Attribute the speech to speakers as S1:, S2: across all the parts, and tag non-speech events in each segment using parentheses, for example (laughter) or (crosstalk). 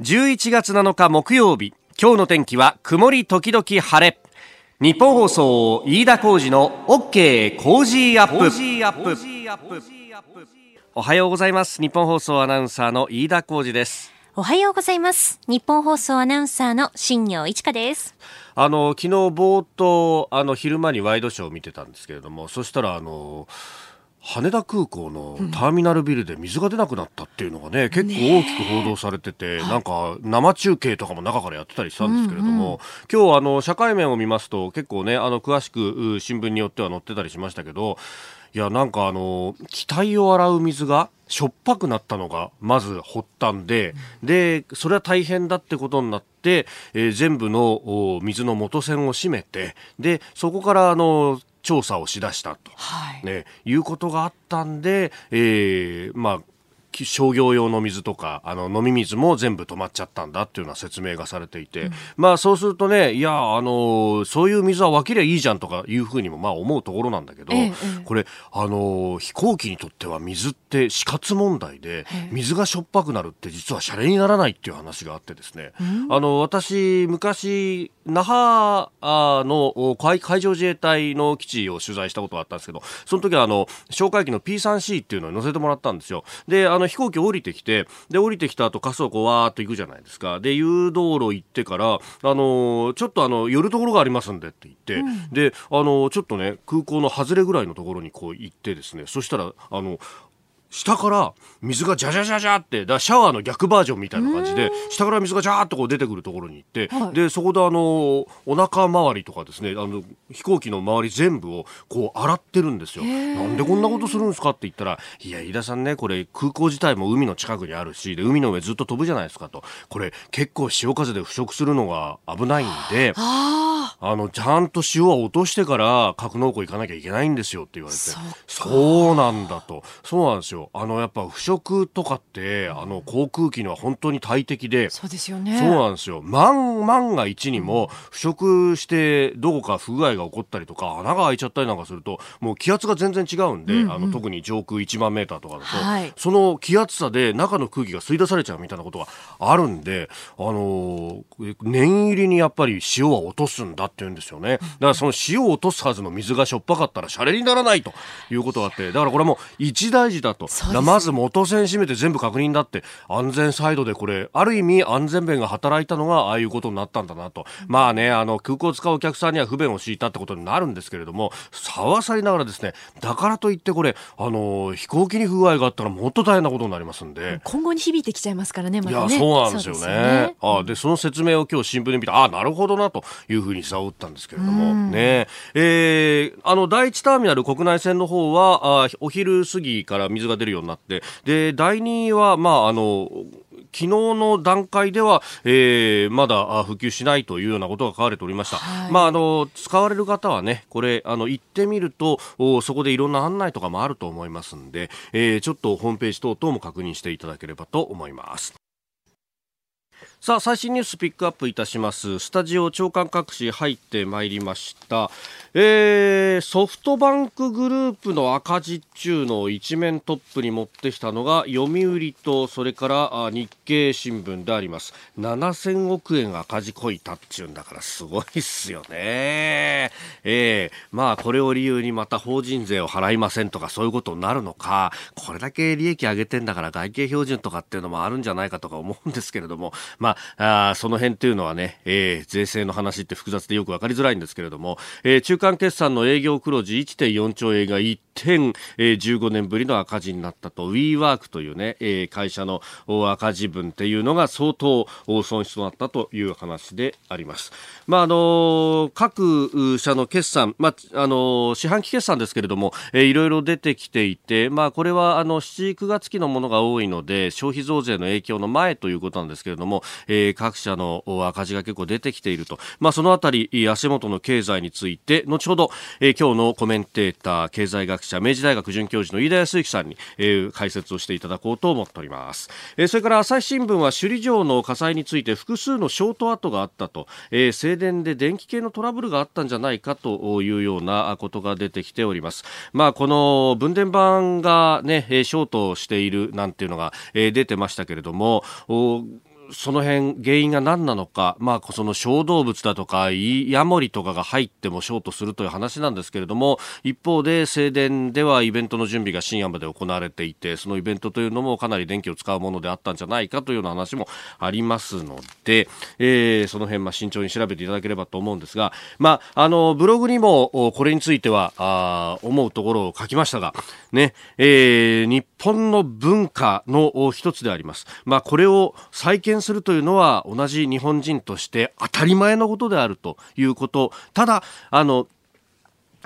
S1: 11月7日木曜日。今日の天気は曇り時々晴れ。ニッポン放送飯田浩司の OK Cozy up。おはようございます。ニッポン放送アナウンサーの飯田浩司です。
S2: おはようございます。ニッポン放送アナウンサーの新行市佳です。
S1: あの昨日冒頭あの昼間にワイドショーを見てたんですけれどもそしたらあの羽田空港のターミナルビルで水が出なくなったっていうのがね、うん、結構大きく報道されてて、ね、なんか生中継とかも中からやってたりしたんですけれども、うん。うん、今日あの社会面を見ますと結構ねあの詳しく新聞によっては載ってたりしましたけどいやなんかあの機体を洗う水がしょっぱくなったのがまず発端で、うん、でそれは大変だってことになって、えー、全部の水の元栓を閉めてでそこからあの調査をしだしたと、はい。ね、いうことがあったんで、えーまあ、商業用の水とかあの飲み水も全部止まっちゃったんだっていうような説明がされていて、うん、まあそうするとねいやあのそういう水は分けりゃいいじゃんとかいうふうにもまあ思うところなんだけど、ええ、これあの飛行機にとっては水って死活問題で、水がしょっぱくなるって実はシャレにならないっていう話があってですね、うん、あの私昔那覇の海上自衛隊の基地を取材したことがあったんですけどその時はあの哨戒機の P3C っていうのに乗せてもらったんですよ。であの飛行機降りてきてで降りてきた後滑走こうわーっと行くじゃないですか。で誘導路行ってからあのちょっとあの寄るところがありますんでって言って、うん、であのちょっとね空港の外れぐらいのところにこう行ってですねそしたらあの下から水がジャジャジャジャってだシャワーの逆バージョンみたいな感じで下から水がジャーっとこう出てくるところに行って、はい、でそこであのお腹周りとかですねあの飛行機の周り全部をこう洗ってるんですよ。なんでこんなことするんですかって言ったらいや飯田さんねこれ空港自体も海の近くにあるしで海の上ずっと飛ぶじゃないですかと。これ結構潮風で腐食するのが危ないんであのちゃんと塩は落としてから格納庫行かなきゃいけないんですよって言われて。そうなんだと。そうなんですよよ。あの、やっぱ腐食とかって、あの、航空機には本当に大敵で。
S2: そうですよね。
S1: そうなんですよ。万、万が一にも、腐食して、どこか不具合が起こったりとか、穴が開いちゃったりなんかすると、もう気圧が全然違うんで、うんうん、あの、特に上空1万メーターとかだと、はい、その気圧差で中の空気が吸い出されちゃうみたいなことがあるんで、あのー、念入りにやっぱり塩は落とすんだって言うんですよね。だからその塩を落とすはずの水がしょっぱかったらシャレにならないということがあって、だからこれはもう一大事だと。まず元栓閉めて全部確認だって安全サイドでこれある意味安全弁が働いたのがああいうことになったんだなと、まあねあの空港を使うお客さんには不便を強いたってことになるんですけれどもさわさりながらですねだからといってこれあの飛行機に不具合があったらもっと大変なことになりますんで。
S2: 今後に響いてきちゃいますからね、まね、
S1: いやそうなんですよね、ね、あでその説明を今日新聞で見てあなるほどなというふうに差を打ったんですけれども。ね。えー、あの第一ターミナル国内線の方はあお昼過ぎから水が出るようになって。で第2は、まあ、あの昨日の段階では、えー、まだ普及しないというようなことが書かれておりました、はい、まあ、あの使われる方はねこれあの行ってみるとそこでいろんな案内とかもあると思いますんで、えー、ちょっとホームページ等々も確認していただければと思いますさあ最新ニュースピックアップいたします。スタジオ長官各紙入ってまいりました、えー、ソフトバンクグループの赤字中の一面トップに持ってきたのが読売とそれから日経新聞であります。7000億円赤字こいたっちゅうんだからすごいっすよね。えー、まあこれを理由にまた法人税を払いませんとかそういうことになるのか。これだけ利益上げてんだから外形標準とかっていうのもあるんじゃないかとか思うんですけれども。まあまあ、あその辺というのはね、えー、税制の話って複雑でよくわかりづらいんですけれども、えー、中間決算の営業黒字1.4兆円が一点、えー、15年ぶりの赤字になったと WeWork というね、えー、会社の赤字分っていうのが相当損失となったという話であります。まああの各社の決算、まああの四半期決算ですけれども、えー、いろいろ出てきていて、まあこれはあの7、9月期のものが多いので消費増税の影響の前ということなんですけれども、えー、各社の赤字が結構出てきていると、まあそのあたり足元の経済について後ほど、えー、今日のコメンテーター経済学者明治大学准教授の飯田康之さんに、えー、解説をしていただこうと思っております、えー、それから朝日新聞は首里城の火災について複数のショート跡があったと、えー、静電で電気系のトラブルがあったんじゃないかというようなことが出てきております。まあこの分電盤がねショートしているなんていうのが、えー、出てましたけれどもその辺原因が何なのか、まあ、その小動物だとかヤモリとかが入ってもショートするという話なんですけれども一方で正殿ではイベントの準備が深夜まで行われていてそのイベントというのもかなり電気を使うものであったんじゃないかというような話もありますので、えー、その辺まあ慎重に調べていただければと思うんですが、まあ、あのブログにもこれについてはあ思うところを書きましたが、ねえー、日本の文化の一つであります。まあ、これを再建するというのは同じ日本人として当たり前のことであるということ。ただ、あの、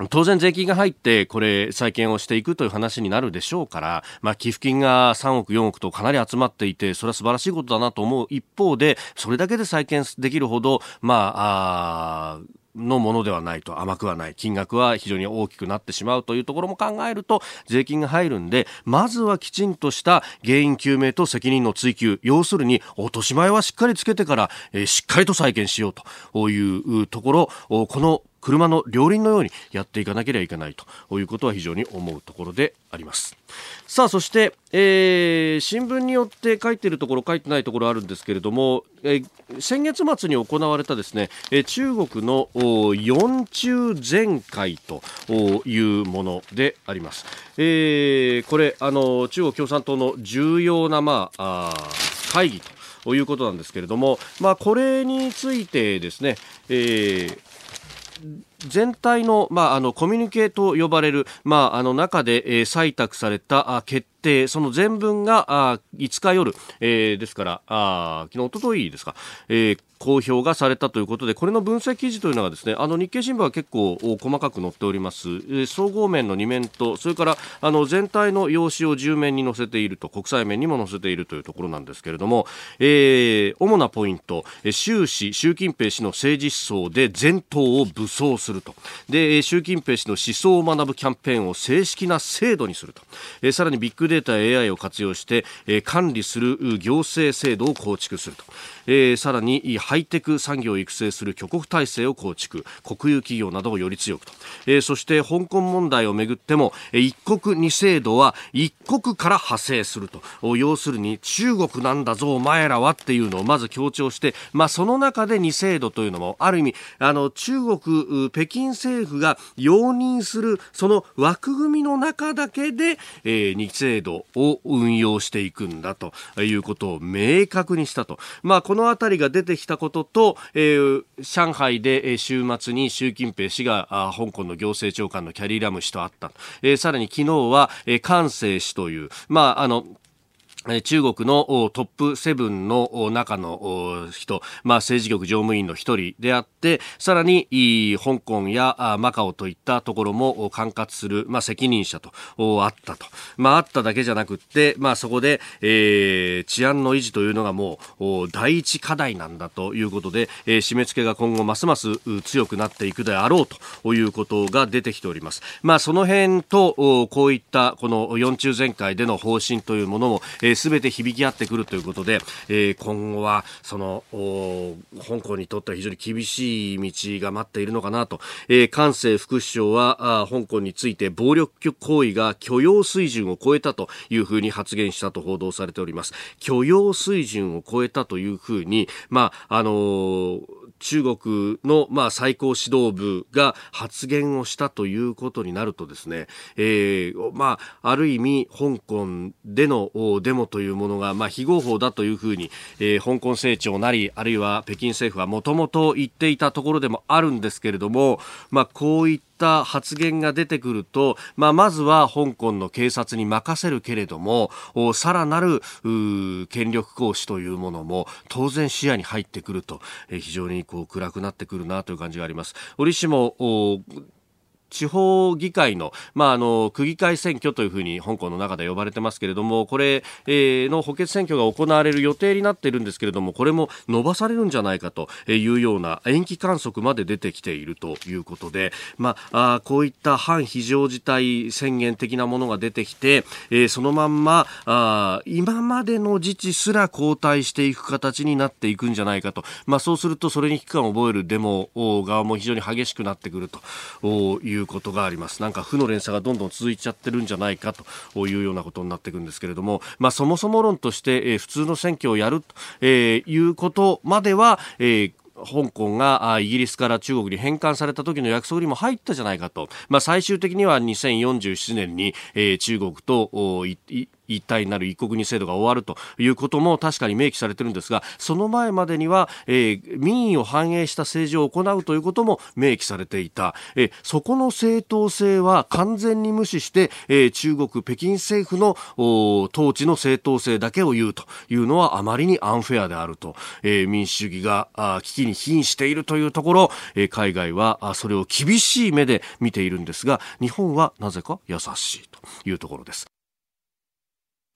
S1: 当然税金が入ってこれ再建をしていくという話になるでしょうから、まあ、寄付金が3億4億とかなり集まっていてそれは素晴らしいことだなと思う一方でそれだけで再建できるほどまああのものではないと甘くはない。金額は非常に大きくなってしまうというところも考えると税金が入るんでまずはきちんとした原因究明と責任の追及要するに落とし前はしっかりつけてから、えー、しっかりと再建しようというところこの車の両輪のようにやっていかなければいけないということは非常に思うところであります。さあそして、えー、新聞によって書いているところ書いてないところあるんですけれども、えー、先月末に行われたですね、えー、中国の四中全会というものであります、えー、これあの中国共産党の重要な、まあ、あ会議ということなんですけれども、まあ、これについてですね、えー全体の,、まあ、あのコミュニケーと呼ばれる、まあ、あの中で、えー、採択された決定その全文があ5日夜、えー、ですからあ昨日、おとといですか、えー、公表がされたということでこれの分析記事というのがですねあの日経新聞は結構細かく載っております、えー、総合面の2面とそれからあの全体の用紙を10面に載せていると国際面にも載せているというところなんですけれども、えー、主なポイント習氏、習近平氏の政治思想で全党を武装すると。で習近平氏の思想を学ぶキャンペーンを正式な制度にすると、え、さらにビッグデデータ AI を活用して、えー、管理する行政制度を構築すると、えー、さらにハイテク産業を育成する挙国体制を構築。国有企業などをより強くと、えー、そして香港問題をめぐっても一国二制度は一国から派生すると。要するに中国なんだぞお前らはっていうのをまず強調して、まあ、その中で二制度というのもある意味あの中国北京政府が容認するその枠組みの中だけで、えー、二制度度を運用していくんだということを明確にしたと。まあ、この辺りが出てきたことと、えー、上海で週末に習近平氏があ香港の行政長官のキャリー・ラム氏と会った。えー、さらに昨日は、えー、関西氏という、まあ、あの、中国のトップ7の中の人、まあ、政治局常務委員の一人であって、さらに香港やマカオといったところも管轄する、まあ、責任者とあったと。まあ、あっただけじゃなくって、まあ、そこで、えー、治安の維持というのがもう第一課題なんだということで、えー、締め付けが今後ますます強くなっていくであろうということが出てきております。まあ、その辺と、こういったこの四中全会での方針というものも、えーすべて響き合ってくるということで、えー、今後はその香港にとっては非常に厳しい道が待っているのかなと、えー、関西副首相はあ香港について暴力行為が許容水準を超えたというふうに発言したと報道されております。許容水準を超えたというふうに、まああのー中国の、まあ、最高指導部が発言をしたということになるとですね、えー、まあ、ある意味、香港でのデモというものが、まあ、非合法だというふうに、えー、香港政庁なり、あるいは北京政府はもともと言っていたところでもあるんですけれども、まあ、こういったった発言が出てくると、まあ、まずは香港の警察に任せるけれども、さらなる権力行使というものも当然視野に入ってくると、え非常にこう暗くなってくるなという感じがあります。折しも地方議会の,、まあ、あの区議会選挙というふうに香港の中で呼ばれてますけれどもこれ、えー、の補欠選挙が行われる予定になっているんですけれどもこれも伸ばされるんじゃないかというような延期観測まで出てきているということで、まあ、あこういった反非常事態宣言的なものが出てきて、えー、そのまんまあ今までの自治すら後退していく形になっていくんじゃないかと、まあ、そうするとそれに危機感を覚えるデモ側も非常に激しくなってくるといういうことがあります。なんか負の連鎖がどんどん続いちゃってるんじゃないかというようなことになっていくんですけれども、まあ、そもそも論として、えー、普通の選挙をやると、え、いうことまでは、えー香港がイギリスから中国に返還された時の約束にも入ったじゃないかと、まあ、最終的には2047年に、えー、中国と一体になる一国二制度が終わるということも確かに明記されてるんですがその前までには、えー、民意を反映した政治を行うということも明記されていた、えー、そこの正当性は完全に無視して、えー、中国北京政府の統治の正当性だけを言うというのはあまりにアンフェアであると、えー、民主主義があ危機に瀕しているというところ、えー、海外はあそれを厳しい目で見ているんですが日本はなぜか優しいというところです。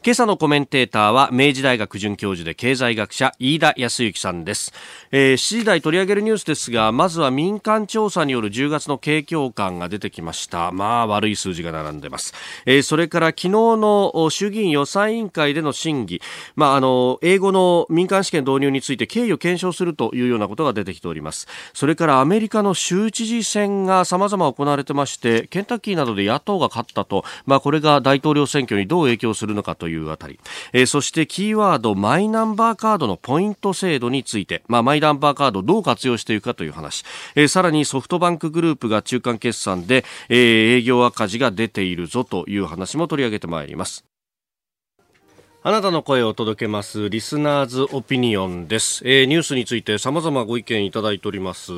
S1: 今朝のコメンテーターは明治大学准教授で経済学者飯田康之さんです、えー、7時台取り上げるニュースですがまずは民間調査による10月の景況感が出てきました。まあ悪い数字が並んでます、えー、それから昨日の衆議院予算委員会での審議。まああの英語の民間試験導入について経緯を検証するというようなことが出てきております。それからアメリカの州知事選が様々行われてましてケンタッキーなどで野党が勝ったとまあこれが大統領選挙にどう影響するのかというあたり、えー、そしてキーワードマイナンバーカードのポイント制度について、まあ、マイナンバーカードをどう活用していくかという話、えー、さらにソフトバンクグループが中間決算で、えー、営業赤字が出ているぞという話も取り上げてまいります。あなたの声を届けますリスナーズオピニオンです、えー、ニュースについて様々ご意見いただいております、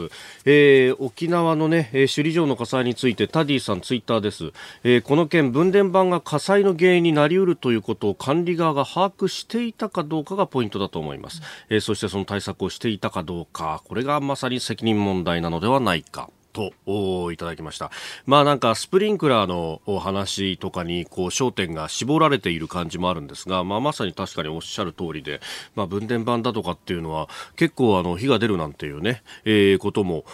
S1: えー、沖縄のね、えー、首里城の火災についてタディさんツイッターです、えー、この件分電盤が火災の原因になりうるということを管理側が把握していたかどうかがポイントだと思います、えー、そしてその対策をしていたかどうかこれがまさに責任問題なのではないか。といただきました。まあなんかスプリンクラーの話とかにこう焦点が絞られている感じもあるんですが、まあまさに確かにおっしゃる通りで、まあ分電盤だとかっていうのは結構あの火が出るなんていうね、えー、ことも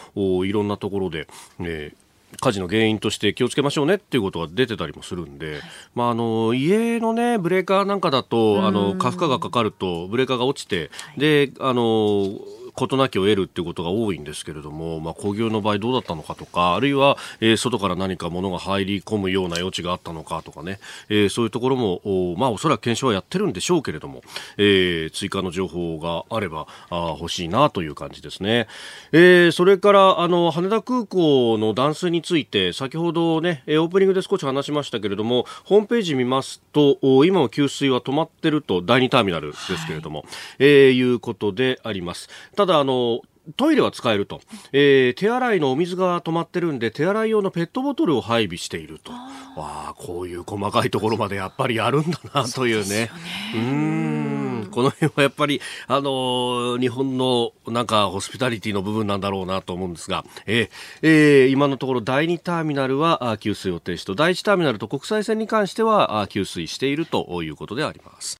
S1: いろんなところで、えー火事の原因として気をつけましょうねっていうことが出てたりもするんで、まあ、あの家の、ね、ブレーカーなんかだとあの過負荷がかかるとブレーカーが落ちてであの事なきを得るっていうことが多いんですけれども、まあ、工業の場合どうだったのかとか、あるいは、えー、外から何か物が入り込むような余地があったのかとかね、えー、そういうところも、おまあ、おそらく検証はやってるんでしょうけれども、えー、追加の情報があればあ欲しいなという感じですね。えー、それから、あの、羽田空港の断水について、先ほどね、オープニングで少し話しましたけれども、ホームページ見ますと、今も給水は止まってると、第2ターミナルですけれども、はい、えー、いうことであります。ただあのトイレは使えると、えー、手洗いのお水が止まってるんで手洗い用のペットボトルを配備していると。わあこういう細かいところまでやっぱりやるんだなというね。う、ね、ん。この辺はやっぱり、あのー、日本のなんかホスピタリティの部分なんだろうなと思うんですが、えーえー、今のところ第2ターミナルは給水を停止と。第1ターミナルと国際線に関しては給水しているということであります。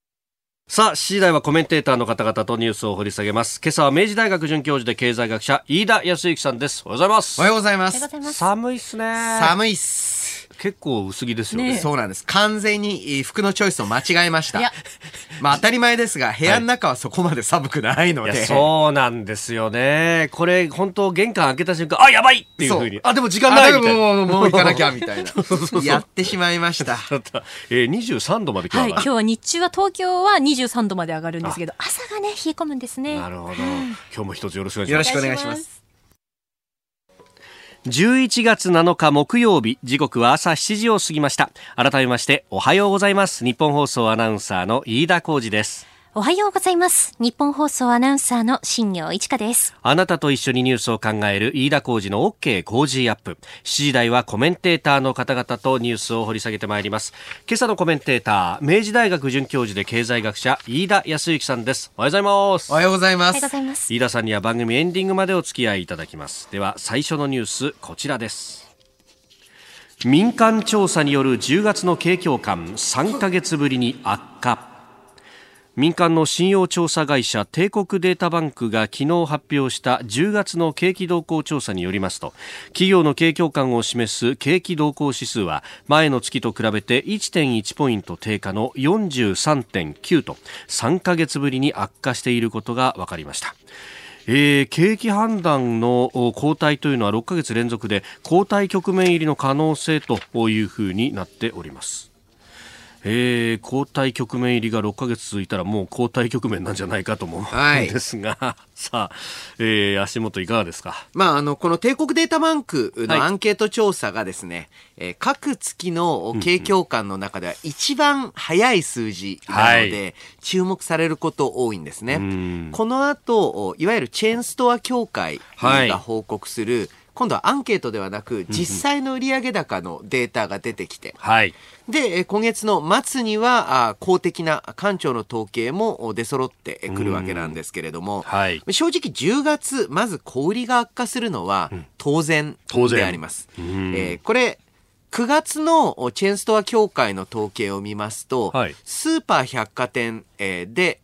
S1: さあ、7時台はコメンテーターの方々とニュースを掘り下げます。今朝は明治大学准教授で経済学者、飯田康之さんです。おはようございます。
S3: おはようございます。
S1: 寒いっすね。
S3: 寒いっす。
S1: 結構薄着ですよね。
S3: ねそうなんです。完全に服のチョイスを間違えました。(laughs) まあ当たり前ですが、部屋の中はそこまで寒くないので。はい、
S1: そうなんですよね。これ、本当玄関開けた瞬間、あ、やばいっていうふうに。あ、でも時間ないみたいな。
S3: もう、もう行かなきゃみたいな。(laughs) やってしまいました。
S1: えー、23度まで
S2: 今日は、はい、今日は日中は東京は23度まで上がるんですけど、朝がね、冷え込むんですね。
S1: なるほど。今日も一つよろしくお願いします。
S3: よろしくお願いします。
S1: 11月7日木曜日時刻は朝7時を過ぎました。改めましておはようございます。日本放送アナウンサーの飯田浩二です。
S2: おはようございます。日本放送アナウンサーの新業一華です。
S1: あなたと一緒にニュースを考える飯田浩二の OK 工事アップ。7時台はコメンテーターの方々とニュースを掘り下げてまいります。今朝のコメンテーター、明治大学准教授で経済学者、飯田康之さんです。おはようございます。
S3: おはようございます。
S1: 飯田さんには番組エンディングまでお付き合いいただきます。では、最初のニュース、こちらです。民間調査による10月の景況感3ヶ月ぶりに悪化。民間の信用調査会社帝国データバンクが昨日発表した10月の景気動向調査によりますと企業の景況感を示す景気動向指数は前の月と比べて1.1ポイント低下の43.9と3ヶ月ぶりに悪化していることが分かりましたえー、景気判断の後退というのは6ヶ月連続で後退局面入りの可能性というふうになっております。えー、交代局面入りが6ヶ月続いたらもう交代局面なんじゃないかと思うんですが、はい、さあ、えー、足元いかがですか？
S3: まあ、あの、この帝国データバンクのアンケート調査がですね、はい、えー、各月の景況感の中では一番早い数字なので、注目されること多いんですね。この後、いわゆるチェーンストア協会が報告する、はい今度はアンケートではなく実際の売上高のデータが出てきて、はい、で今月の末には公的な官庁の統計も出揃ってくるわけなんですけれども、はい、正直10月まず小売りが悪化するのは当然であります。えー、これ9月のチェーンストア協会の統計を見ますと、はい、スーパー百貨店で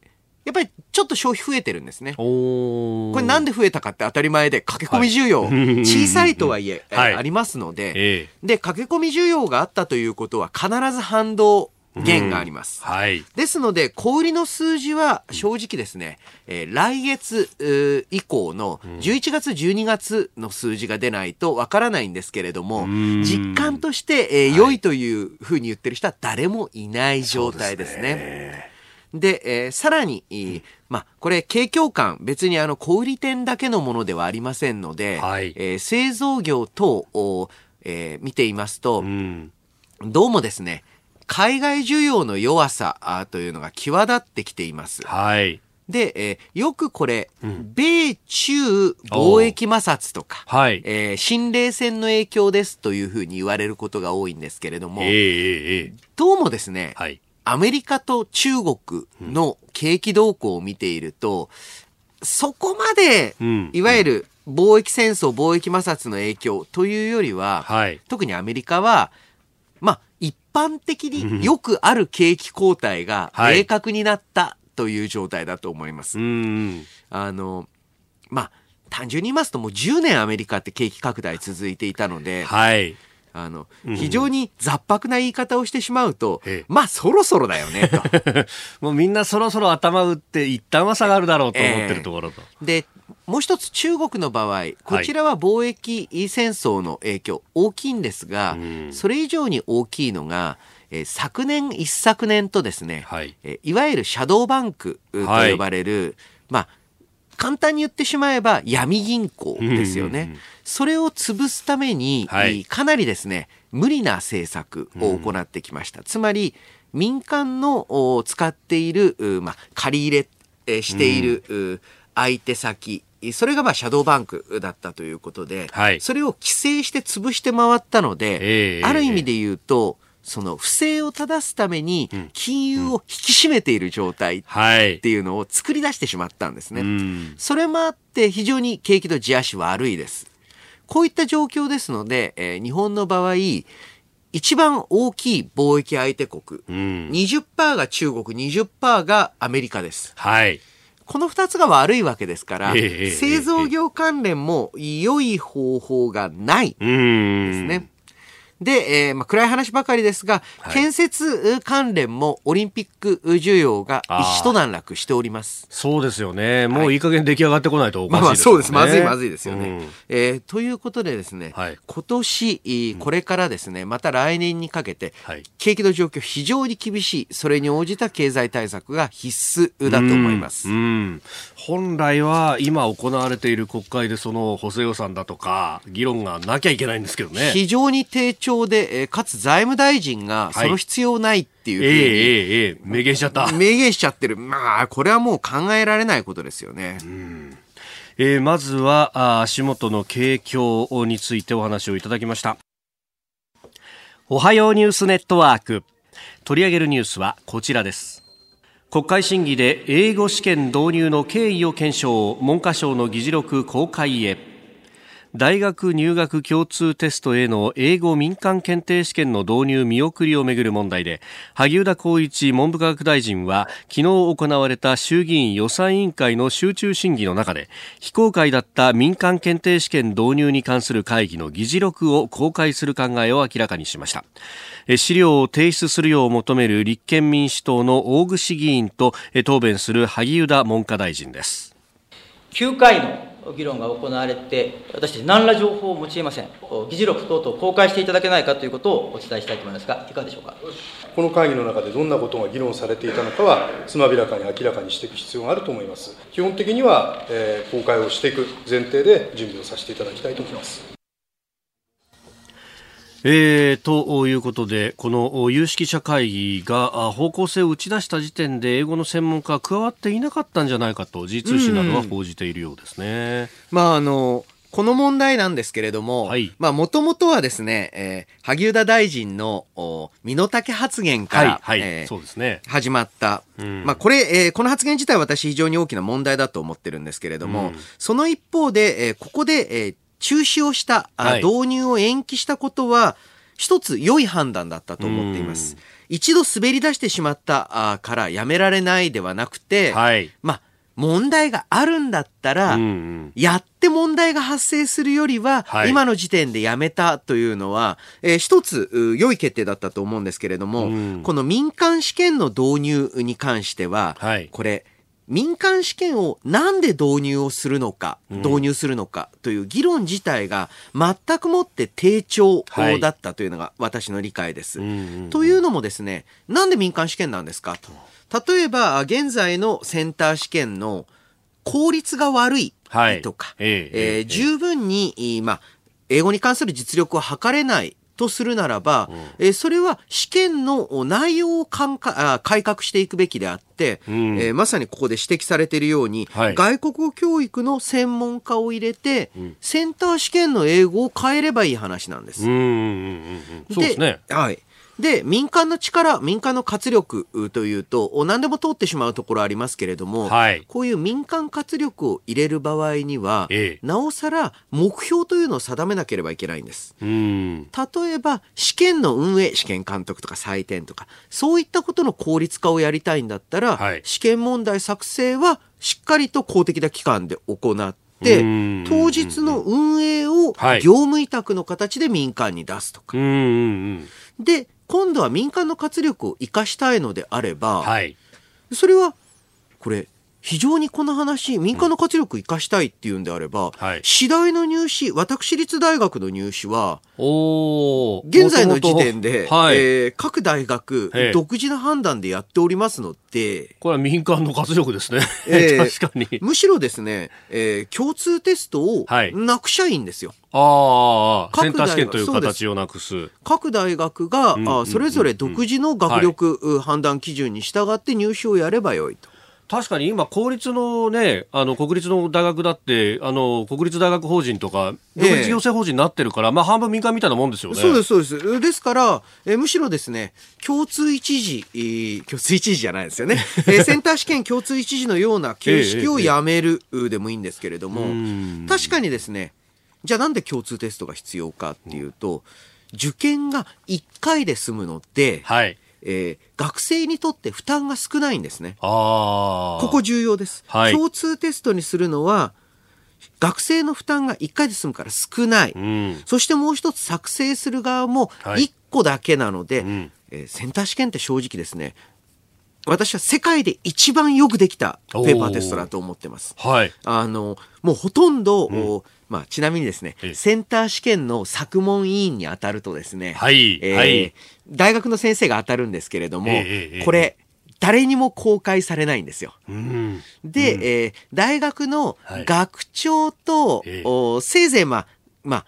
S3: やっぱりちょっと消費増えてるんですね。これなんで増えたかって当たり前で駆け込み需要、はい、小さいとはいえ、はい、ありますので、えー、で、駆け込み需要があったということは必ず反動減があります。はい。ですので、小売りの数字は正直ですね、えー、来月以降の11月、12月の数字が出ないとわからないんですけれども、実感として、えー、良いというふうに言ってる人は誰もいない状態ですね。で、えー、さらに、まあ、これ、景況感、別にあの、小売店だけのものではありませんので、はい、えー、製造業等を、えー、見ていますと、うん、どうもですね、海外需要の弱さというのが際立ってきています。はい。で、えー、よくこれ、うん、米中貿易摩擦とか、はい。えー、新冷戦の影響ですというふうに言われることが多いんですけれども、えー、どうもですね、はい、アメリカと中国の景気動向を見ていると、そこまで、いわゆる貿易戦争、貿易摩擦の影響というよりは、はい、特にアメリカは、まあ、一般的によくある景気後退が明確になったという状態だと思います。はい、あの、まあ、単純に言いますともう10年アメリカって景気拡大続いていたので、はい。あの、非常に雑白な言い方をしてしまうと、うん、まあそろそろだよね、と。(laughs)
S1: もうみんなそろそろ頭打って一旦は下がるだろうと思ってるところと。
S3: えー、で、もう一つ中国の場合、こちらは貿易戦争の影響大きいんですが、はい、それ以上に大きいのが、えー、昨年一昨年とですね、はい、えー、いわゆるシャドーバンクと呼ばれる、はい、まあ簡単に言ってしまえば闇銀行ですよね。それを潰すために、はい、かなりですね、無理な政策を行ってきました。つまり、民間の使っている、まあ、借り入れしている相手先、それがまあシャドーバンクだったということで、はい、それを規制して潰して回ったので、えー、ある意味で言うと、その不正を正すために金融を引き締めている状態っていうのを作り出してしまったんですね。それもあって非常に景気の地足は悪いです。こういった状況ですので、えー、日本の場合、一番大きい貿易相手国、うん、20%が中国、20%がアメリカです。はい。この2つが悪いわけですから、えー、製造業関連も良い方法がないですね。で、えー、まあ、暗い話ばかりですが、はい、建設関連もオリンピック需要が一段落しております。
S1: そうですよね。もういい加減出来上がってこないとおかしいです
S3: よね。まあ、そうです。まずいまずいですよね。うん、えー、ということでですね、はい、今年、これからですね、また来年にかけて、はい、景気の状況非常に厳しい、それに応じた経済対策が必須だと思います。うん、うん
S1: 本来は今行われている国会でその補正予算だとか議論がなきゃいけないんですけどね。
S3: 非常に低調で、えー、かつ財務大臣がその必要ないっていうふうに、はい、えー、
S1: えー、えー、明言しちゃった。
S3: 明言しちゃってる。まあ、これはもう考えられないことですよね。うん
S1: えー、まずは足元の景況についてお話をいただきました。おはようニュースネットワーク。取り上げるニュースはこちらです。国会審議で英語試験導入の経緯を検証文科省の議事録公開へ大学入学共通テストへの英語民間検定試験の導入見送りをめぐる問題で萩生田光一文部科学大臣は昨日行われた衆議院予算委員会の集中審議の中で非公開だった民間検定試験導入に関する会議の議事録を公開する考えを明らかにしました。資料を提出するよう求める立憲民主党の大串議員と答弁する萩生田文科大臣です。
S4: 9回の議論が行われて、私たち何ら情報を持ち得ません。議事録等々公開していただけないかということをお伝えしたいと思いますが、いかがでしょうか？
S5: この会議の中でどんなことが議論されていたのかは、つまびらかに明らかにしていく必要があると思います。基本的には、えー、公開をしていく前提で準備をさせていただきたいと思います。
S1: えー、ということで、この有識者会議が方向性を打ち出した時点で英語の専門家は加わっていなかったんじゃないかと G 通信などは報じているようですね。
S3: まああのこの問題なんですけれども、はい、まあ、もともとはですね、えー、萩生田大臣の身の丈発言から、はいはい、えー、そうですね、始まった。うん、まあ、これ、えー、この発言自体は私非常に大きな問題だと思ってるんですけれども、うん、その一方で、えー、ここで、えー、中止をした、はい、導入を延期したことは、一つ良い判断だったと思っています。一度滑り出してしまったからやめられないではなくて、はい、まあ、問題があるんだったら、うんうん、やって問題が発生するよりは、はい、今の時点でやめたというのは、えー、一つ良い決定だったと思うんですけれども、うん、この民間試験の導入に関しては、はい、これ、民間試験をなんで導入をするのか、導入するのかという議論自体が全くもって低調だったというのが私の理解です。はい、というのもですね、なんで民間試験なんですか？と。例えば、現在のセンター試験の効率が悪いとか、はい、えー、えー、十分に、まあ、英語に関する実力を測れないとするならば、うん、えー、それは試験の内容を改革していくべきであって、うん、えー、まさにここで指摘されているように、はい、外国語教育の専門家を入れて、うん、センター試験の英語を変えればいい話なんです。うんうんうん
S1: うん、そうですね。
S3: はい。で、民間の力、民間の活力というと、何でも通ってしまうところありますけれども、はい、こういう民間活力を入れる場合には、ええ、なおさら目標というのを定めなければいけないんです。例えば、試験の運営、試験監督とか採点とか、そういったことの効率化をやりたいんだったら、はい、試験問題作成はしっかりと公的な機関で行って、当日の運営を業務委託の形で民間に出すとか。で、今度は民間の活力を生かしたいのであれば、はい、それはこれ非常にこの話民間の活力を生かしたいっていうんであれば、はい、次第の入試私立大学の入試は現在の時点で、はい、えー、各大学独自の判断でやっておりますので
S1: これは民間の活力ですね、えー、(laughs) 確かに。
S3: むしろですね、えー、共通テストをなくしゃいいんですよ。
S1: ああ、センター試験という形をなくす。
S3: 各大学が、うんうん、それぞれ独自の学力、はい、判断基準に従って入試をやればよいと。
S1: 確かに今、公立のね、あの、国立の大学だって、あの、国立大学法人とか、独立行政法人になってるから、えー、まあ、半分民間みたいなもんですよね。
S3: そうです、そうです。ですから、えむしろですね、共通一時、えー、共通一時じゃないですよね。(laughs) えー、センター試験共通一時のような形式をやめるでもいいんですけれども、えー、確かにですね、じゃあなんで共通テストが必要かっていうと、受験が1回で済むので、はい、えー、学生にとって負担が少ないんですね。ここ重要です、はい、共通テストにするのは、学生の負担が1回で済むから少ない。うん、そしてもう一つ作成する側も1個だけなので、はいうん、えー、センター試験って正直ですね、私は世界で一番よくできたペーパーテストだと思ってます。はい。あの、もうほとんど、うん。まあ、ちなみにですね、センター試験の作問委員に当たるとですね、はい、えー、はい、大学の先生が当たるんですけれども、えー、これ、誰にも公開されないんですよ。うん、で、うん、えー、大学の学長と、はい、おせいぜいまあ、まあ、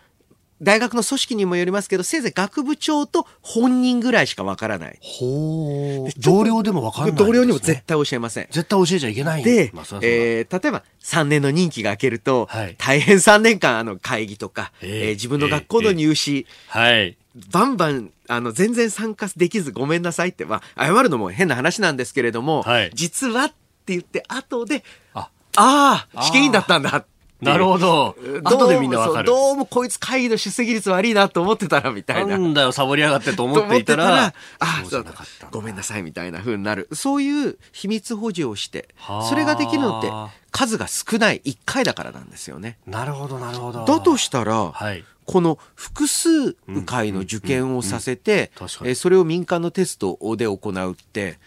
S3: 大学の組織にもよりますけど、せいぜい学部長と本人ぐらいしかわからない。
S1: ほ同僚でもわかんない、ね、
S3: 同僚にも絶対教えません。
S1: 絶対教えちゃいけない
S3: で、まあ、えー、例えば3年の任期が明けると、はい、大変3年間あの会議とか、えー、えー、自分の学校の入試、えー、はい。バンバン、あの、全然参加できずごめんなさいって、まあ、謝るのも変な話なんですけれども、はい、実はって言って後で、あ。ああ、試験員だったんだ
S1: なるほど。後でみんなわかる。
S3: どうもこいつ会議の出席率悪いなと思ってたらみたいな。
S1: なんだよ、サボりやがってと思っていたら、
S3: あそうごめんなさいみたいな風になる。そういう秘密保持をして、それができるのって数が少ない1回だからなんですよね。
S1: なるほど、なるほど。
S3: だとしたら、はい、この複数回の受験をさせて、それを民間のテストで行うって、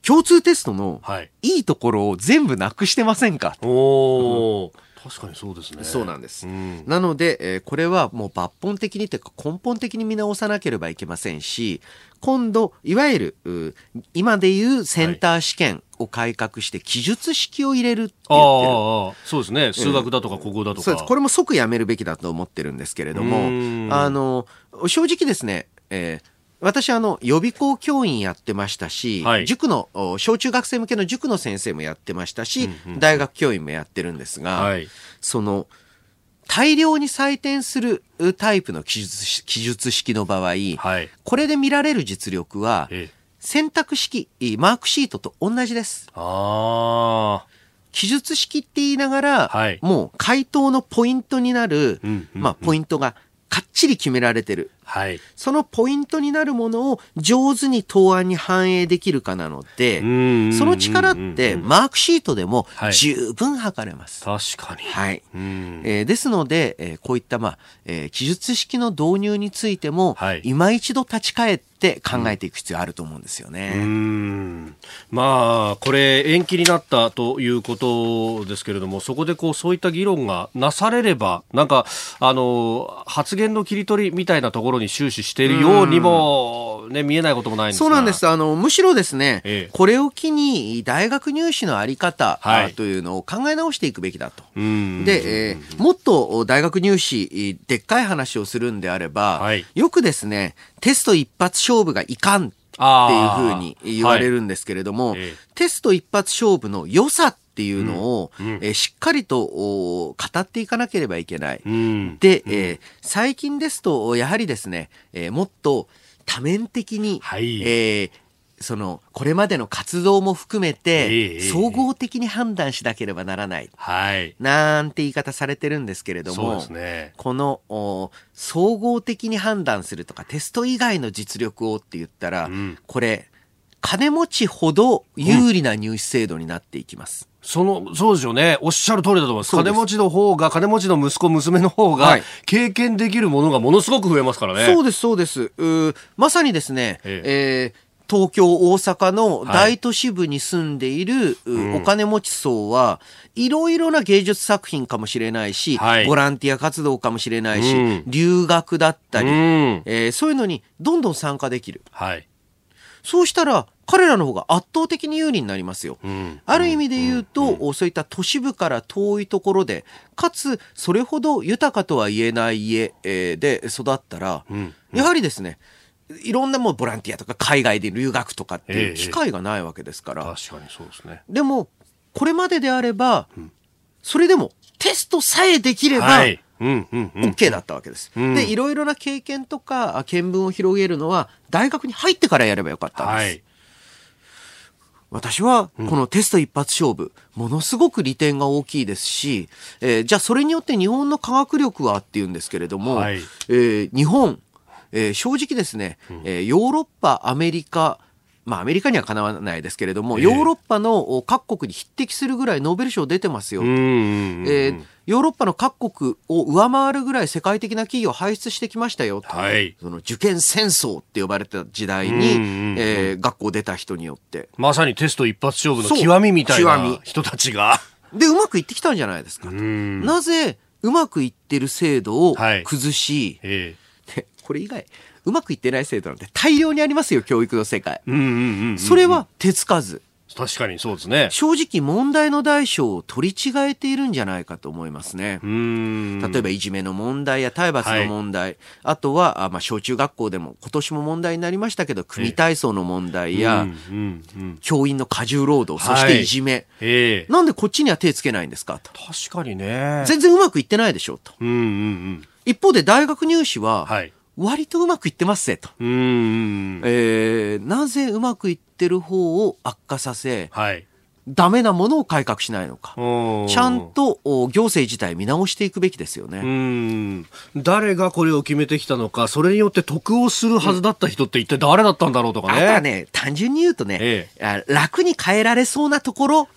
S3: 共通テストのいいところを全部なくしてませんか、
S1: お確かにそうですね。
S3: そうなんです。
S1: うん
S3: なので、えーこれはもう抜本的にというか根本的に見直さなければいけませんし、今度、いわゆる、う今でいうセンター試験を改革して記述式を入れるって言ってる。
S1: ああ、そうですね。数学だとか国語だとか。
S3: そうです。これも即やめるべきだと思ってるんですけれど
S1: う
S3: も
S1: ん、
S3: あの、正直ですね、えー私、あの、予備校教員やってましたし、
S1: はい
S3: 塾の、お小中学生向けの塾の先生もやってましたし、大学教員もやってるんですが、
S1: はい。
S3: その、大量に採点するタイプの記述し記述式の場合、
S1: はい。
S3: これで見られる実力は、
S1: ええ。
S3: 選択式、マークシートと同じです。
S1: ああ。
S3: 記述式って言いながら、
S1: はい
S3: もう回答のポイントになる、
S1: うんうんうん
S3: まあ、ポイントがかっちり決められてる。
S1: はい。
S3: そのポイントになるものを上手に答案に反映できるかなので、
S1: うん
S3: その力って
S1: うん
S3: マークシートでも
S1: はい
S3: 十分測れます。
S1: 確かに。
S3: はい。
S1: うん。
S3: えーですので、えーこういった、まあ、えー記述式の導入についても、
S1: はい
S3: 今一度立ち返って考えていく必要あると思うんですよね。
S1: うーんまあ、これ、延期になったということですけれども、そこでこうそういった議論がなされれば、なんか、あの発言の切り取りみたいなところに終始しているようにも、ね、見えないこともないんですが。
S3: そうなんです。あの、むしろですね、
S1: ええ。
S3: これを機に大学入試のあり方、
S1: はい。
S3: あというのを考え直していくべきだと。
S1: うん。
S3: で、えーもっと大学入試、でっかい話をするんであれば、
S1: はい。
S3: よくですね、テスト一発勝負がいかんっていうふうに言われるんですけれども、
S1: はい。ええ。
S3: テスト一発勝負の良さっていうのを、
S1: うんうん
S3: えーしっかりとお語っていかなければいけない。
S1: うん
S3: で、えー最近ですと、やはりですね、えーもっと多面的に、
S1: はい
S3: えーその、これまでの活動も含め
S1: え
S3: て、
S1: え
S3: 総合的に判断しなければならない。
S1: はい。
S3: なんて言い方されてるんですけれども。このお総合的に判断するとかテスト以外の実力をって言ったら、
S1: うん
S3: これ金持ちほど有利な入試制度になっていきます。
S1: その、そうですよね。おっしゃる通りだと思います。
S3: す
S1: 金持ちの方が、金持ちの息子、娘の方が
S3: はい、
S1: 経験できるものがものすごく増えますからね。
S3: そうです、そうです。うーまさにですね、
S1: え
S3: えー東京、大阪の大都市部に住んでいる、うお金持ち層は、いろいろな芸術作品かもしれないし、
S1: はい
S3: ボランティア活動かもしれないし、
S1: うん
S3: 留学だったり、
S1: うん。
S3: えーそういうのにどんどん参加できる。
S1: はい。
S3: そうしたら、彼らの方が圧倒的に有利になりますよ。
S1: うん。
S3: ある意味で言うと、そういった都市部から遠いところで、かつ、それほど豊かとは言えない家、えーで育ったら、
S1: うん
S3: やはりですね、いろんなもうボランティアとか海外で留学とかってい
S1: ええ
S3: う機会がないわけですから。
S1: 確かにそうですね。
S3: でも、これまでであれば、それでもテストさえできれば、
S1: はい。うん、うん、うん。
S3: OK だったわけです。
S1: うん
S3: で、いろいろな経験とか見聞を広げるのは、大学に入ってからやればよかったんです。
S1: はい。
S3: 私は、このテスト一発勝負、ものすごく利点が大きいですし、えーじゃあそれによって日本の科学力はっていうんですけれども、
S1: はい
S3: えー日本、えー正直ですね、えーヨーロッパ、アメリカ、まあアメリカにはかなわないですけれども、
S1: ええ
S3: ヨーロッパのお各国に匹敵するぐらいノーベル賞出てますよ。えーヨーロッパの各国を上回るぐらい世界的な企業を輩出してきましたよ。
S1: はい。
S3: その受験戦争って呼ばれた時代に、えー学校出た人によって。
S1: まさにテスト一発勝負の極みみたいな人たちが。
S3: で、うまくいってきたんじゃないですかなぜ、うまくいってる制度を
S1: はい
S3: 崩し、
S1: え
S3: でこれ以外、うまくいってない制度なんて大量にありますよ、教育の世界。それは手つかず。
S1: 確かにそうですね。
S3: 正直問題の大小を取り違えているんじゃないかと思いますね
S1: う。ん。
S3: 例えばいじめの問題や体罰の問題、あとは、あまあ、小中学校でも今年も問題になりましたけど、組体操の問題や。教員の過重労働、そしていじめ。
S1: ええ
S3: なんでこっちには手つけないんですか？と。
S1: 確かにね。
S3: 全然うまくいってないでしょと。
S1: うんうんうん。
S3: 一方で大学入試は、
S1: はい。
S3: 割とうまくいってますぜと。えー、なぜうまくいってる方を悪化させ、
S1: はい。
S3: ダメなものを改革しないのか。
S1: ち
S3: ちゃんとお行政自体見直していくべきですよ
S1: う
S3: ね。
S1: ん誰がこれを決めてきたのか、それによって得をするはずだった人って一体誰だったんだろうとかね。
S3: あとはね、単純に言うとね、
S1: え
S3: あ楽に変えられそうなところ、手つ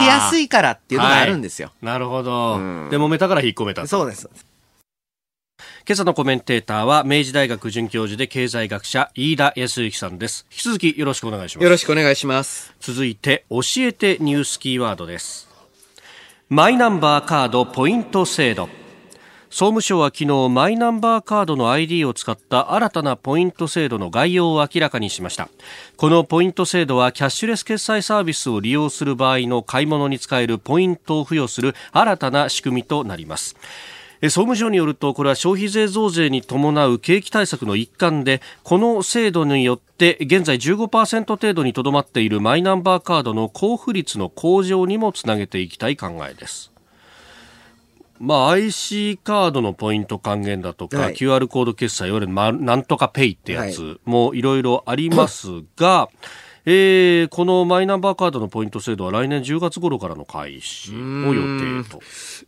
S3: けやすいからっていうのがあるんですよ。
S1: なるほど。
S3: うん
S1: で、揉めたから引っ込めた。
S3: そうです。
S1: 今朝のコメンテーターは、明治大学准教授で経済学者、飯田康之さんです。引き続きよろしくお願いします。
S3: よろしくお願いします。
S1: 続いて、教えてニュースキーワードです。マイナンバーカードポイント制度総務省は昨日マイナンバーカードの ID を使った新たなポイント制度の概要を明らかにしましたこのポイント制度はキャッシュレス決済サービスを利用する場合の買い物に使えるポイントを付与する新たな仕組みとなります総務省によるとこれは消費税増税に伴う景気対策の一環でこの制度によって現在15%程度にとどまっているマイナンバーカードの交付率の向上にもつなげていきたい考えです。まあ、IC カードのポイント還元だとか、はい、QR コード決済、いわゆる、ま、なんとかペイってやつもいろいろありますが、えー、このマイナンバーカードのポイント制度は来年10月頃からの開始を予定と。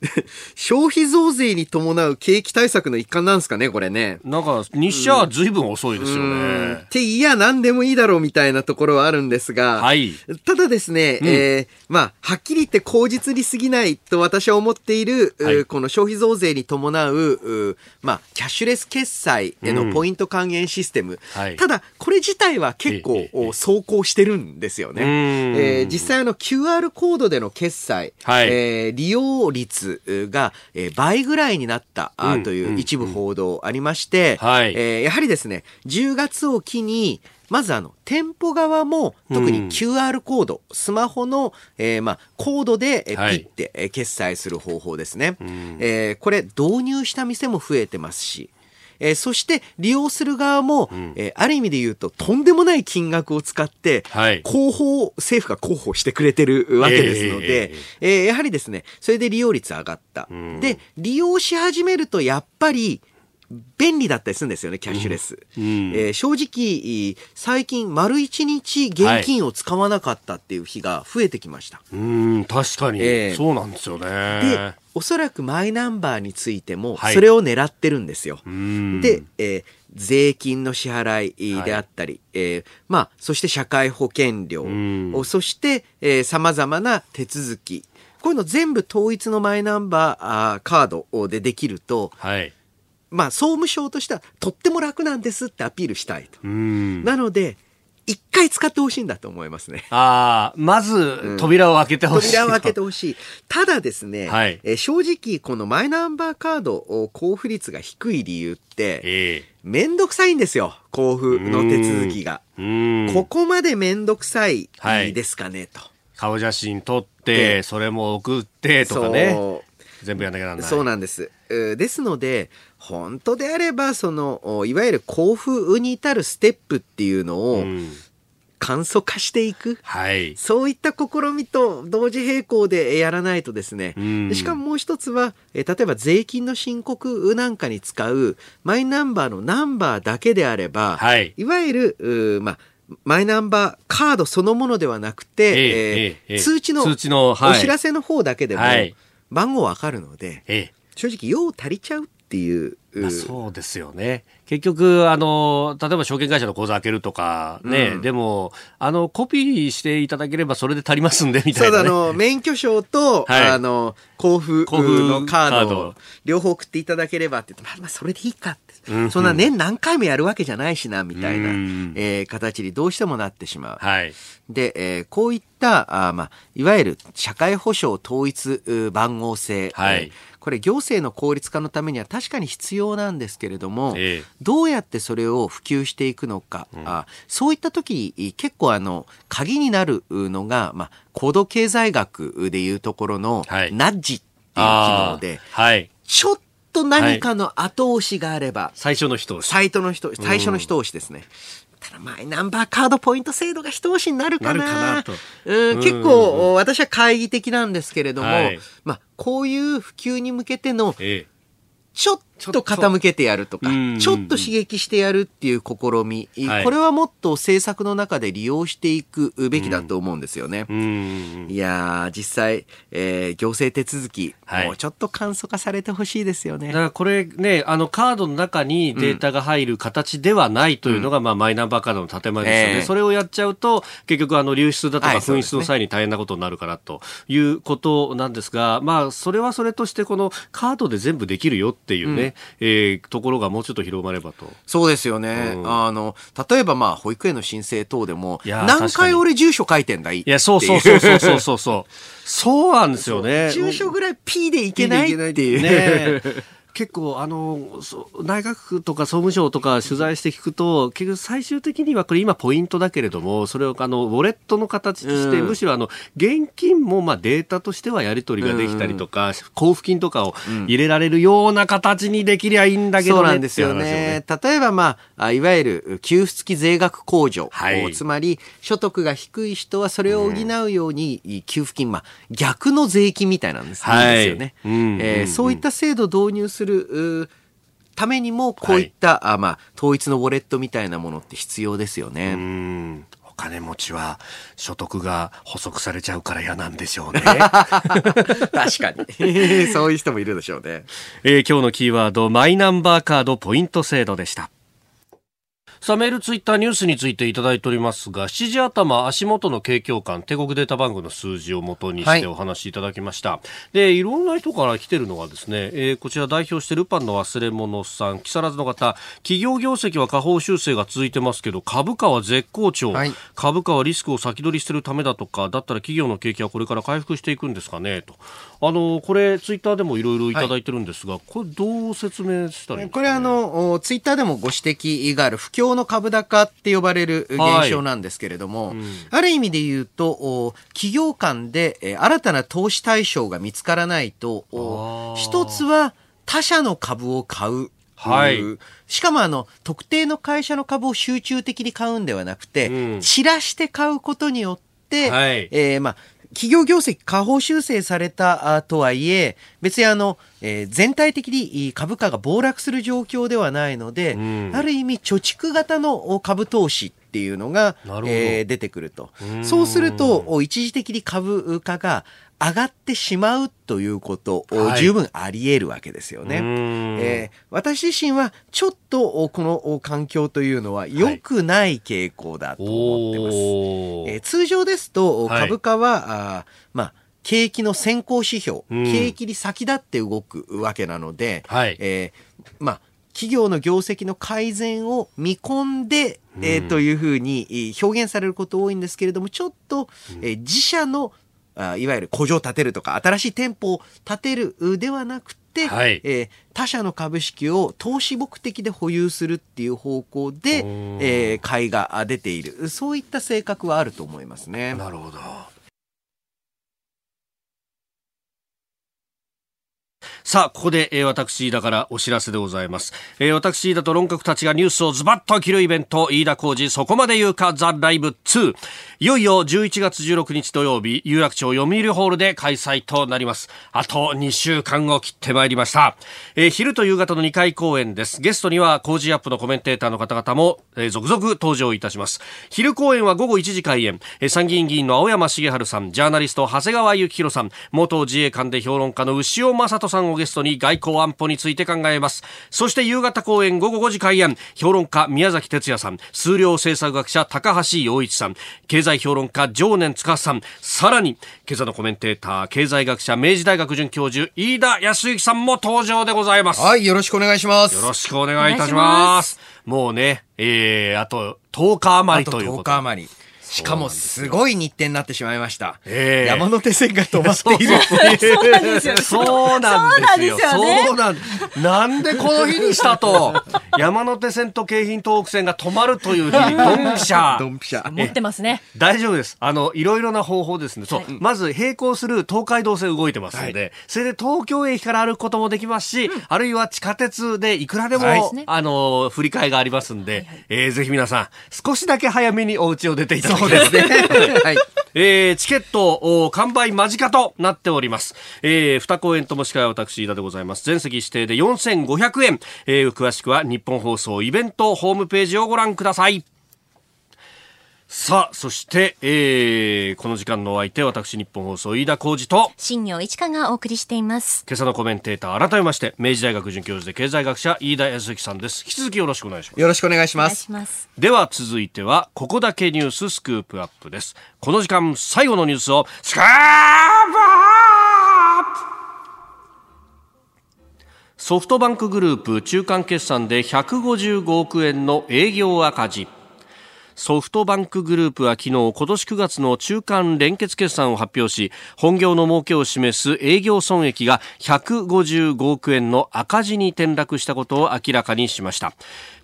S1: (laughs)
S3: 消費増税に伴う景気対策の一環なんですかね、これね。
S1: なんか、日社は随分遅いですよね。
S3: って、いや、何でもいいだろうみたいなところはあるんですが、
S1: はい、
S3: ただですね、うん、えー、まあ、はっきり言って口実に過ぎないと私は思っている、はい、この消費増税に伴う、まあ、キャッシュレス決済へのポイント還元システム。うんはい、ただ、これ自体は結構、走行してるんですよね。えー、実際あの QR コードでの決済、はい、えー、利用率が、えー、倍ぐらいになった、うん、という一部報道ありまして、うんうん、はい、えー、やはりですね、10月を機に、まずあの、店舗側も特に QR コード、うん、スマホの、えー、まあ、コードで、えピッて、え決済する方法ですね。うん、えー、これ導入した店も増えてますし、えー、そして利用する側も、うん、えー、ある意味で言うととんでもない金額を使って、はい、広報、政府が広報してくれてるわけですので、えー、えー、やはりですね、それで利用率上がった。うん、で、利用し始めるとやっぱり、便利だったりするんですよね、キャッシュレス。うん、えー、正直、最近、丸一日現金を使わなかったっていう日が増えてきました。
S1: はい、うん、確かに、えー、そうなんですよね。
S3: で、おそらくマイナンバーについても、それを狙ってるんですよ。はい、で、えー、税金の支払いであったり、はい、えー、まあ、そして社会保険料、そして、えー、様々な手続き、こういうの全部統一のマイナンバーカードでできると、はい、まあ、総務省としてはとっても楽なんですってアピールしたいと。なので、一回使ってほしいんだと思いますね。(laughs)
S1: ああ、まず、扉を開けてほしい、
S3: うん、扉を開けてほしい。ただですね、はい、え正直、このマイナンバーカード交付率が低い理由って、えー、めんどくさいんですよ。交付の手続きが。ここまでめんどくさいですかね、はい、と。
S1: 顔写真撮って、それも送ってとかね。全部やんなきゃなんない。
S3: そうなんです。ですので、本当であれば、その、いわゆる交付に至るステップっていうのを、簡素化していく、はい、そういった試みと同時並行でやらないとですね、しかももう一つは、え例えば税金の申告なんかに使うマイナンバーのナンバーだけであれば、はい、いわゆる、まあ、マイナンバーカードそのものではなくて、ええー、通知のお知らせの方だけでも番号わかるので、正直用足りちゃうっていう
S1: まあ、そうですよね。結局、あの、例えば証券会社の口座開けるとかね、うん、でも、あの、コピーしていただければそれで足りますんで、みたいな、ね、
S3: そうあの、免許証と、はい、あの、交付のカードを両方送っていただければってまあ、まあ、それでいいかって。うん、そんな年何回もやるわけじゃないしな、みたいな、うん、えー、形にどうしてもなってしまう。はい。で、えー、こういった、あまあ、いわゆる社会保障統一番号制。はい。これ行政の効率化のためには確かに必要なんですけれども、ええ、どうやってそれを普及していくのか、うん、あそういった時結構あの鍵になるのが、まあ、高度経済学でいうところのナッジっていう機能で、はい、ちょっと何かの後押しがあれば、はい、
S1: 最初の一押し。
S3: 最初の一最初の一押しですね。ただマイナンバーカードポイント制度が一押しになるかな。なかなうん、結構、私は懐疑的なんですけれども、はい、まあ、こういう普及に向けての、ちょっちょっと傾けてやるとか、ちょっと刺激してやるっていう試み、はい、これはもっと政策の中で利用していくべきだと思うんですよね。いや実際、えー、行政手続き、はい、もうちょっと簡素化されてほしいですよね。
S1: だからこれね、あのカードの中にデータが入る形ではないというのが、うん、まあマイナンバーカードの建前ですよね。えー、それをやっちゃうと、結局あの流出だとか紛失の際に大変なことになるからということなんですが、まあそれはそれとしてこのカードで全部できるよっていうね、ね、えーところがもうちょっと広まればと。
S3: そうですよね。
S1: うん
S3: あの、例えばまあ、保育園の申請等でも、何回俺住所書いてんだい
S1: いや、そうそうそうそうそうそうそう。そうなんですよね。(laughs)
S3: 住所ぐらい P でいけないっていう。
S1: ねえ (laughs) 結構あの内閣府とか総務省とか取材して聞くと結局最終的にはこれ今ポイントだけれどもそれをあのウォレットの形として、
S3: うん。
S1: むしろあの現金もまあデータとしてはやり取りができたりとか、交付金とかを入れられるような形にできりゃいいんだけどね。
S3: そうなんですよ。
S1: っていう話を
S3: ね。例えば、まああ、いわゆる給付付き税額控除、
S1: はい。
S3: つまり所得が低い人はそれを補うように、給付金、まあ、逆の税金みたいなんです,、
S1: はい。
S3: ですよね、
S1: うんうんうん。
S3: えーそういった制度を導入するうためにも、こういった、あまあ、統一のウォレットみたいなものって必要ですよね。
S1: うんお金持ちは所得が補足されちゃうから嫌なんでしょうね。(laughs)
S3: 確かに。(laughs) そういう人もいるでしょうね。
S1: えー今日のキーワード、マイナンバーカードポイント制度でした。さあ、メール、ツイッター、ニュースについていただいておりますが、7時頭、足元の景況感、帝国データバンクの数字を元に
S3: はい
S1: してお話しいただきました。で、いろんな人から来てるのがですね、えーこちら代表してルパンの忘れ物さん、木更津の方、企業業績は下方修正が続いてますけど、株価は絶好調。
S3: はい
S1: 株価はリスクを先取りしてるためだとか、だったら企業の景気はこれから回復していくんですかね、と。あの、これ、ツイッターでもいろい。ろいただいてるんですが、これどう説明したらいいんですか、ね、
S3: これあの、おツイッターでもご指摘がある不況の株高って呼ばれる現象なんですけれども、ある意味で言うと、お企業間でえー新たな投資対象が見つからないと、一つは他社の株を買う。
S1: はい。
S3: しかもあの、特定の会社の株を集中的に買うんではなくて、
S1: うん。
S3: 散らして買うことによって、
S1: はい。
S3: えーまあ、企業業績下方修正されたあとはいえ、別にあの、えー全体的に株価が暴落する状況ではないので、
S1: うん。
S3: ある意味貯蓄型の株投資っていうのがえー出てくると。
S1: ん。
S3: そうすると、お一時的に株価が上がってしまうということ、お
S1: はい。
S3: 十分あり得るわけですよね。
S1: うん。
S3: えー私自身はちょっとおこのお環境というのは良くない傾向だと思ってます。
S1: おー。
S3: えー通常ですと
S1: はい。
S3: 株価は、あーまあ景気の先行指標、
S1: うん。
S3: 景気に先立って動くわけなので、
S1: はい。
S3: えーまあ企業の業績の改善を見込んで、えー
S1: うん
S3: というふうにえー表現されること多いんですけれども、ちょっと、えー自社のあいわゆる工場を建てるとか、新しい店舗を建てるうではなくて、
S1: はい
S3: えー他社の株式を投資目的で保有するっていう方向でえー買いがあ出ている。そういった性格はあると思いますね。
S1: なるほど。さあ、ここで、えー私、だからお知らせでございます。えー私、飯田と論客たちがニュースをズバッと切るイベント、飯田浩二、そこまで言うか、ザ・ライブ2。いよいよ11月16日土曜日、有楽町読売ホールで開催となります。あと2週間を切ってまいりました。えー昼と夕方の2回公演です。ゲストには、工事アップのコメンテーターの方々も、えー続々登場いたします。昼公演は午後1時開演。えー参議院議員の青山茂春さん、ジャーナリスト長谷川幸宏さん、元自衛官で評論家の牛尾正人さんをゲストに外交安保について考えます。そして夕方公演午後5時開演。評論家宮崎哲也さん、数量政策学者高橋洋一さん、経済評論家常年司さん、さらに今朝のコメンテーター、経済学者明治大学准教授飯田康之さんも登場でございます。
S3: はい、よろしくお願いします。
S1: よろしくお願いいたします。もうね、えー、あと10日余り
S3: あと10
S1: ということ
S3: 日余り。しかもすごい日程になってしまいました。
S1: ええ
S3: 山手線が止まっている。
S2: そうなんですよ
S1: そうなんですよ。
S2: そうなんですよね
S1: そうなんなんでこの日にしたと、山手線と京浜東北線が止まるという日に、(laughs) ドンピシャ。
S3: ドンピシャ。
S2: 持ってますね。
S1: 大丈夫です。あの、いろいろな方法ですね。そう。まず、並行する東海道線動いてますので、それで東京駅から歩くこともできますし、あるいは地下鉄でいくらでも、
S3: はい
S1: あの、振り替えがありますんで、えーぜひ皆さん、少しだけ早めにお家を出ていただきたい
S3: そうですね。はい。(laughs)
S1: えーチケットお完売間近となっております。えー、二公演とも司会は私、飯田でございます。全席指定で4500円。えー詳しくは日本放送イベントホームページをご覧ください。さあ、そして、えーこの時間のお相手、私、日本放送飯田浩二と、
S2: 新業一華がお送りしています。
S1: 今朝のコメンテーター、改めまして、明治大学准教授で経済学者、飯田康之さんです。引き続きよろしくお願いします。
S3: よろしくお願いし
S2: お願い
S3: ます。
S2: します。
S1: では続いては、ここだけニューススクープアップです。この時間、最後のニュースを、スクープアップソフトバンクグループ中間決算で155億円の営業赤字ソフトバンクグループは昨日今年9月の中間連結決算を発表し本業の儲けを示す営業損益が155億円の赤字に転落したことを明らかにしました。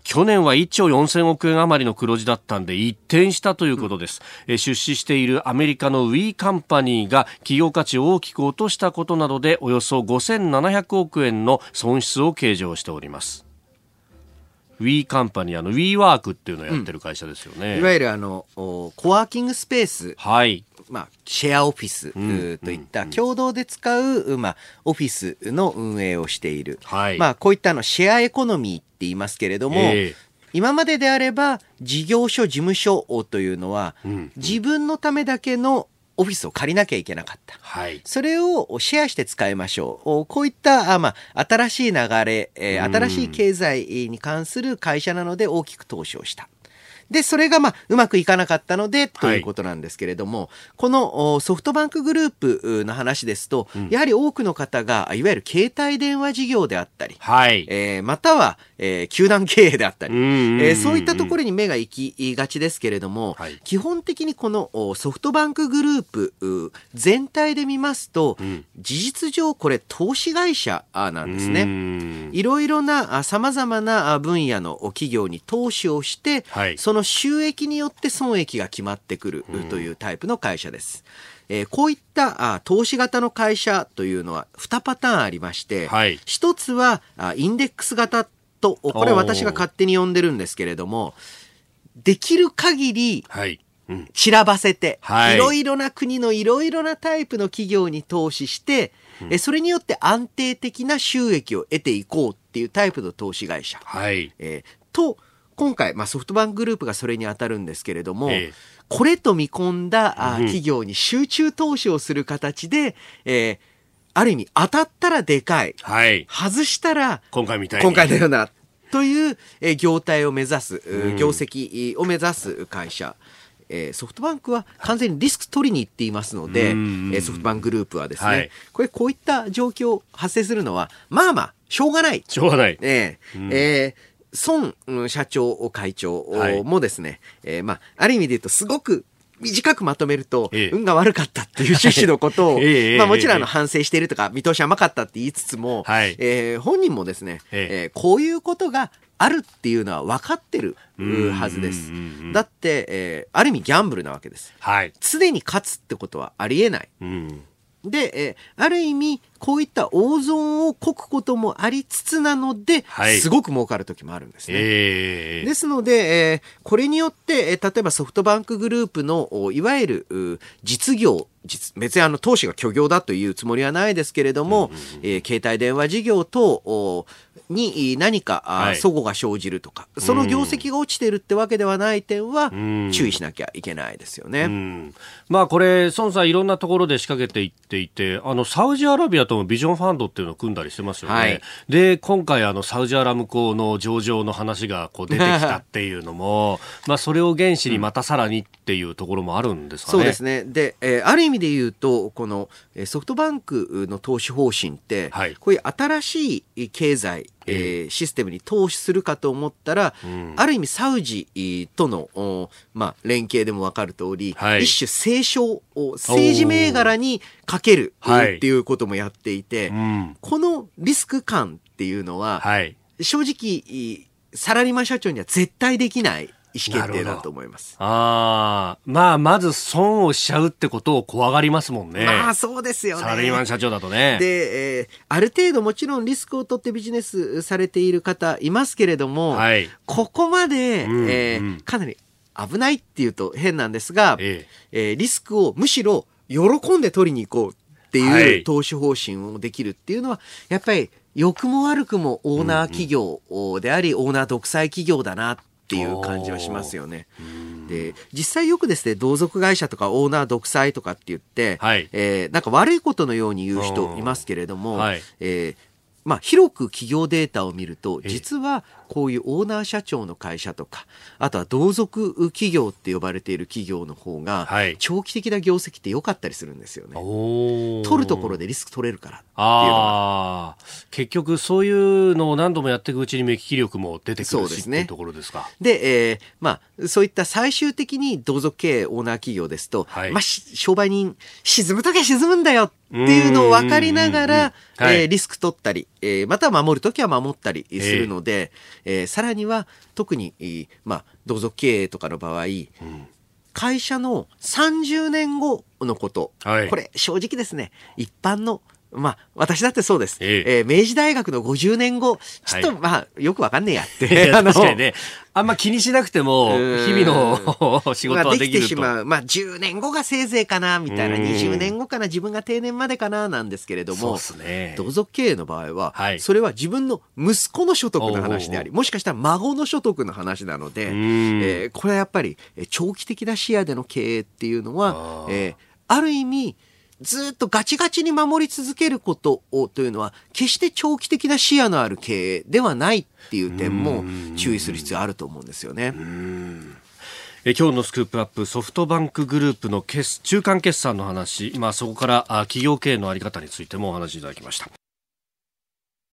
S1: 去年は1兆4000億円余りの黒字だったんで一転したということです、うん、出資しているアメリカのウィーカンパニーが企業価値を大きく落としたことなどでおよそ5700億円の損失を計上しております。ウィーカンパニー、あの、ウィーワークっていうのをやってる会社ですよね。
S3: うん、いわゆるあの、コワーキングスペース。
S1: はい。
S3: まあ、シェアオフィスといった共同で使う、まあ、オフィスの運営をしている。はい。まあ、こういったのシェアエコノミーって言いますけれども、えー今までであれば事業所事務所というのは、自分のためだけのオフィスを借りなきゃいけなかった。はい、それをシェアして使いましょう。こういった、あまあ、新しい流れ、えー、新しい経済に関する会社なので大きく投資をした。で、それがまあ、うまくいかなかったので、ということなんですけれども、はい、このソフトバンクグループの話ですと、うん、やはり多くの方が、いわゆる携帯電話事業であったり、はい、えー、または、えー、球団経営であったり、えー、そういったところに目が行きがちですけれども、はい、基本的にこのソフトバンクグループ全体で見ますと、うん、事実上これ投資会社なんですね。いろいろな様々な分野の企業に投資をして、はい、そのの収益によって損益が決まってくるというタイプの会社です。えー、こういったあ投資型の会社というのは2パターンありまして、はい、1つはあインデックス型と、これ私が勝手に呼んでるんですけれども、できる限り、はい。散らばせて、い。ろいろな国のいろいろなタイプの企業に投資して、うん、それによって安定的な収益を得ていこうっていうタイプの投資会社。はい、えー、と、今回、まあ、ソフトバンクグループがそれに当たるんですけれども、ええ、これと見込んだ、あ企業に集中投資をする形で、えー、ある意味当たったらでかい。はい。外したら、
S1: 今回みたい
S3: に。今回のような、という、えー、業態を目指す、うん、業績を目指す会社。えー、ソフトバンクは完全にリスク取りに行っていますので、えー、ソフトバンクグループはですね、はい、これこういった状況発生するのは、まあまあ、しょうがない。
S1: しょうがない。
S3: えー、うん、えー孫社長会長もですね、はい、えー、まあ、ある意味で言うとすごく短くまとめると、運が悪かったっていう趣旨のことを、(laughs) まあもちろん反省しているとか、見通し甘かったって言いつつも、はい、えー、本人もですね、えー、こういうことがあるっていうのは分かってるはずです。だって、えー、ある意味ギャンブルなわけです。はい。常に勝つってことはありえない。うんで、えー、ある意味、こういった大損をこくこともありつつなので、はい、すごく儲かる時もあるんですね。えー、ですので、えー、これによって、えー、例えばソフトバンクグループの、いわゆる実業、実別にあの投資が虚業だというつもりはないですけれども、うんうんうん、えー、携帯電話事業等に何か、はい、齟齬が生じるとか、その業績が落ちてるってわけではない点は注意しなきゃいけないですよね。
S1: まあこれ、孫さんいろんなところで仕掛けていっていて、あの、サウジアラビアともビジョンファンドっていうのを組んだりしてますよね。はい、で、今回あの、サウジアラムコの上場の話がこう出てきたっていうのも、まあそれを原資にまたさらにっていうところもあるんですかね。
S3: そうですね。で、えー、ある意味で言うと、このソフトバンクの投資方針って、はい、こういう新しい経済、えー、システムに投資するかと思ったら、うん、ある意味サウジとの、まあ、連携でも分かる通り、はい、一種政商政治銘柄にかけるっていうこともやっていて、はいこのリスク感っていうのは、はい、正直サラリーマン社長には絶対できない意思決定だと思います。
S1: ああ、まあ、まず損をしちゃうってことを怖がりますもんね。
S3: まあ、そうですよね。
S1: サラリーマン社長だとね。
S3: で、えー、ある程度もちろんリスクを取ってビジネスされている方いますけれども、はい、ここまで、うん、えー、かなり危ないっていうと変なんですが、ええー、リスクをむしろ喜んで取りに行こうっていう投資方針をできるっていうのは、やっぱり良くも悪くもオーナー企業であり、オーナー独裁企業だなっていう感じはしますよね。で実際よくですね同族会社とかオーナー独裁とかって言って、はい、えー、なんか悪いことのように言う人いますけれども、はい、えーまあ、広く企業データを見ると実はこういうオーナー社長の会社とかあとは同族企業って呼ばれている企業の方が長期的な業績って良かったりするんですよね。取るところでリスク取れるからっていうのが。
S1: 結局そういうのを何度もやっていくうちに目利き力も出てくるし、
S3: そうですね。
S1: っていうところですか。
S3: で、えーまあ、そういった最終的に同族経営オーナー企業ですと、
S1: はい。
S3: まあ、し商売人、沈むときは沈むんだよっていうのを分かりながら、
S1: はい
S3: えーリスク取ったり、えーまたは守るときは守ったりするので、えーさらには特に、えーまあ、同族経営とかの場合、会社の30年後のこと、
S1: はい。
S3: これ正直ですね、一般のまあ、私だってそうです。
S1: ええ
S3: えー明治大学の50年後、ちょっと、
S1: はい
S3: まあ、よくわかんねえやっ
S1: い
S3: て。(laughs)
S1: 確かにね、あんま気にしなくても、
S3: うん
S1: 日々の (laughs) 仕事
S3: まあでき
S1: はできると。
S3: てしまう。まあ、10年後がせいぜいかな、みたいな。
S1: うん
S3: 20年後かな、自分が定年までかな、なんですけれども
S1: そうで、すね。
S3: 同族経営の場合は、
S1: はい
S3: それは自分の息子の所得の話であり、
S1: おう
S3: もしかしたら孫の所得の話なので、え
S1: ん
S3: ーこれはやっぱりえー長期的な視野での経営っていうのはえーある意味、ずっとガチガチに守り続けることをというのは、決して長期的な視野のある経営ではないっていう点も注意する必要あると思うんですよね。
S1: え今日のスクープアップソフトバンクグループの決中間決算の話、まあ、そこからあ企業経営の在り方についてもお話しいただきました。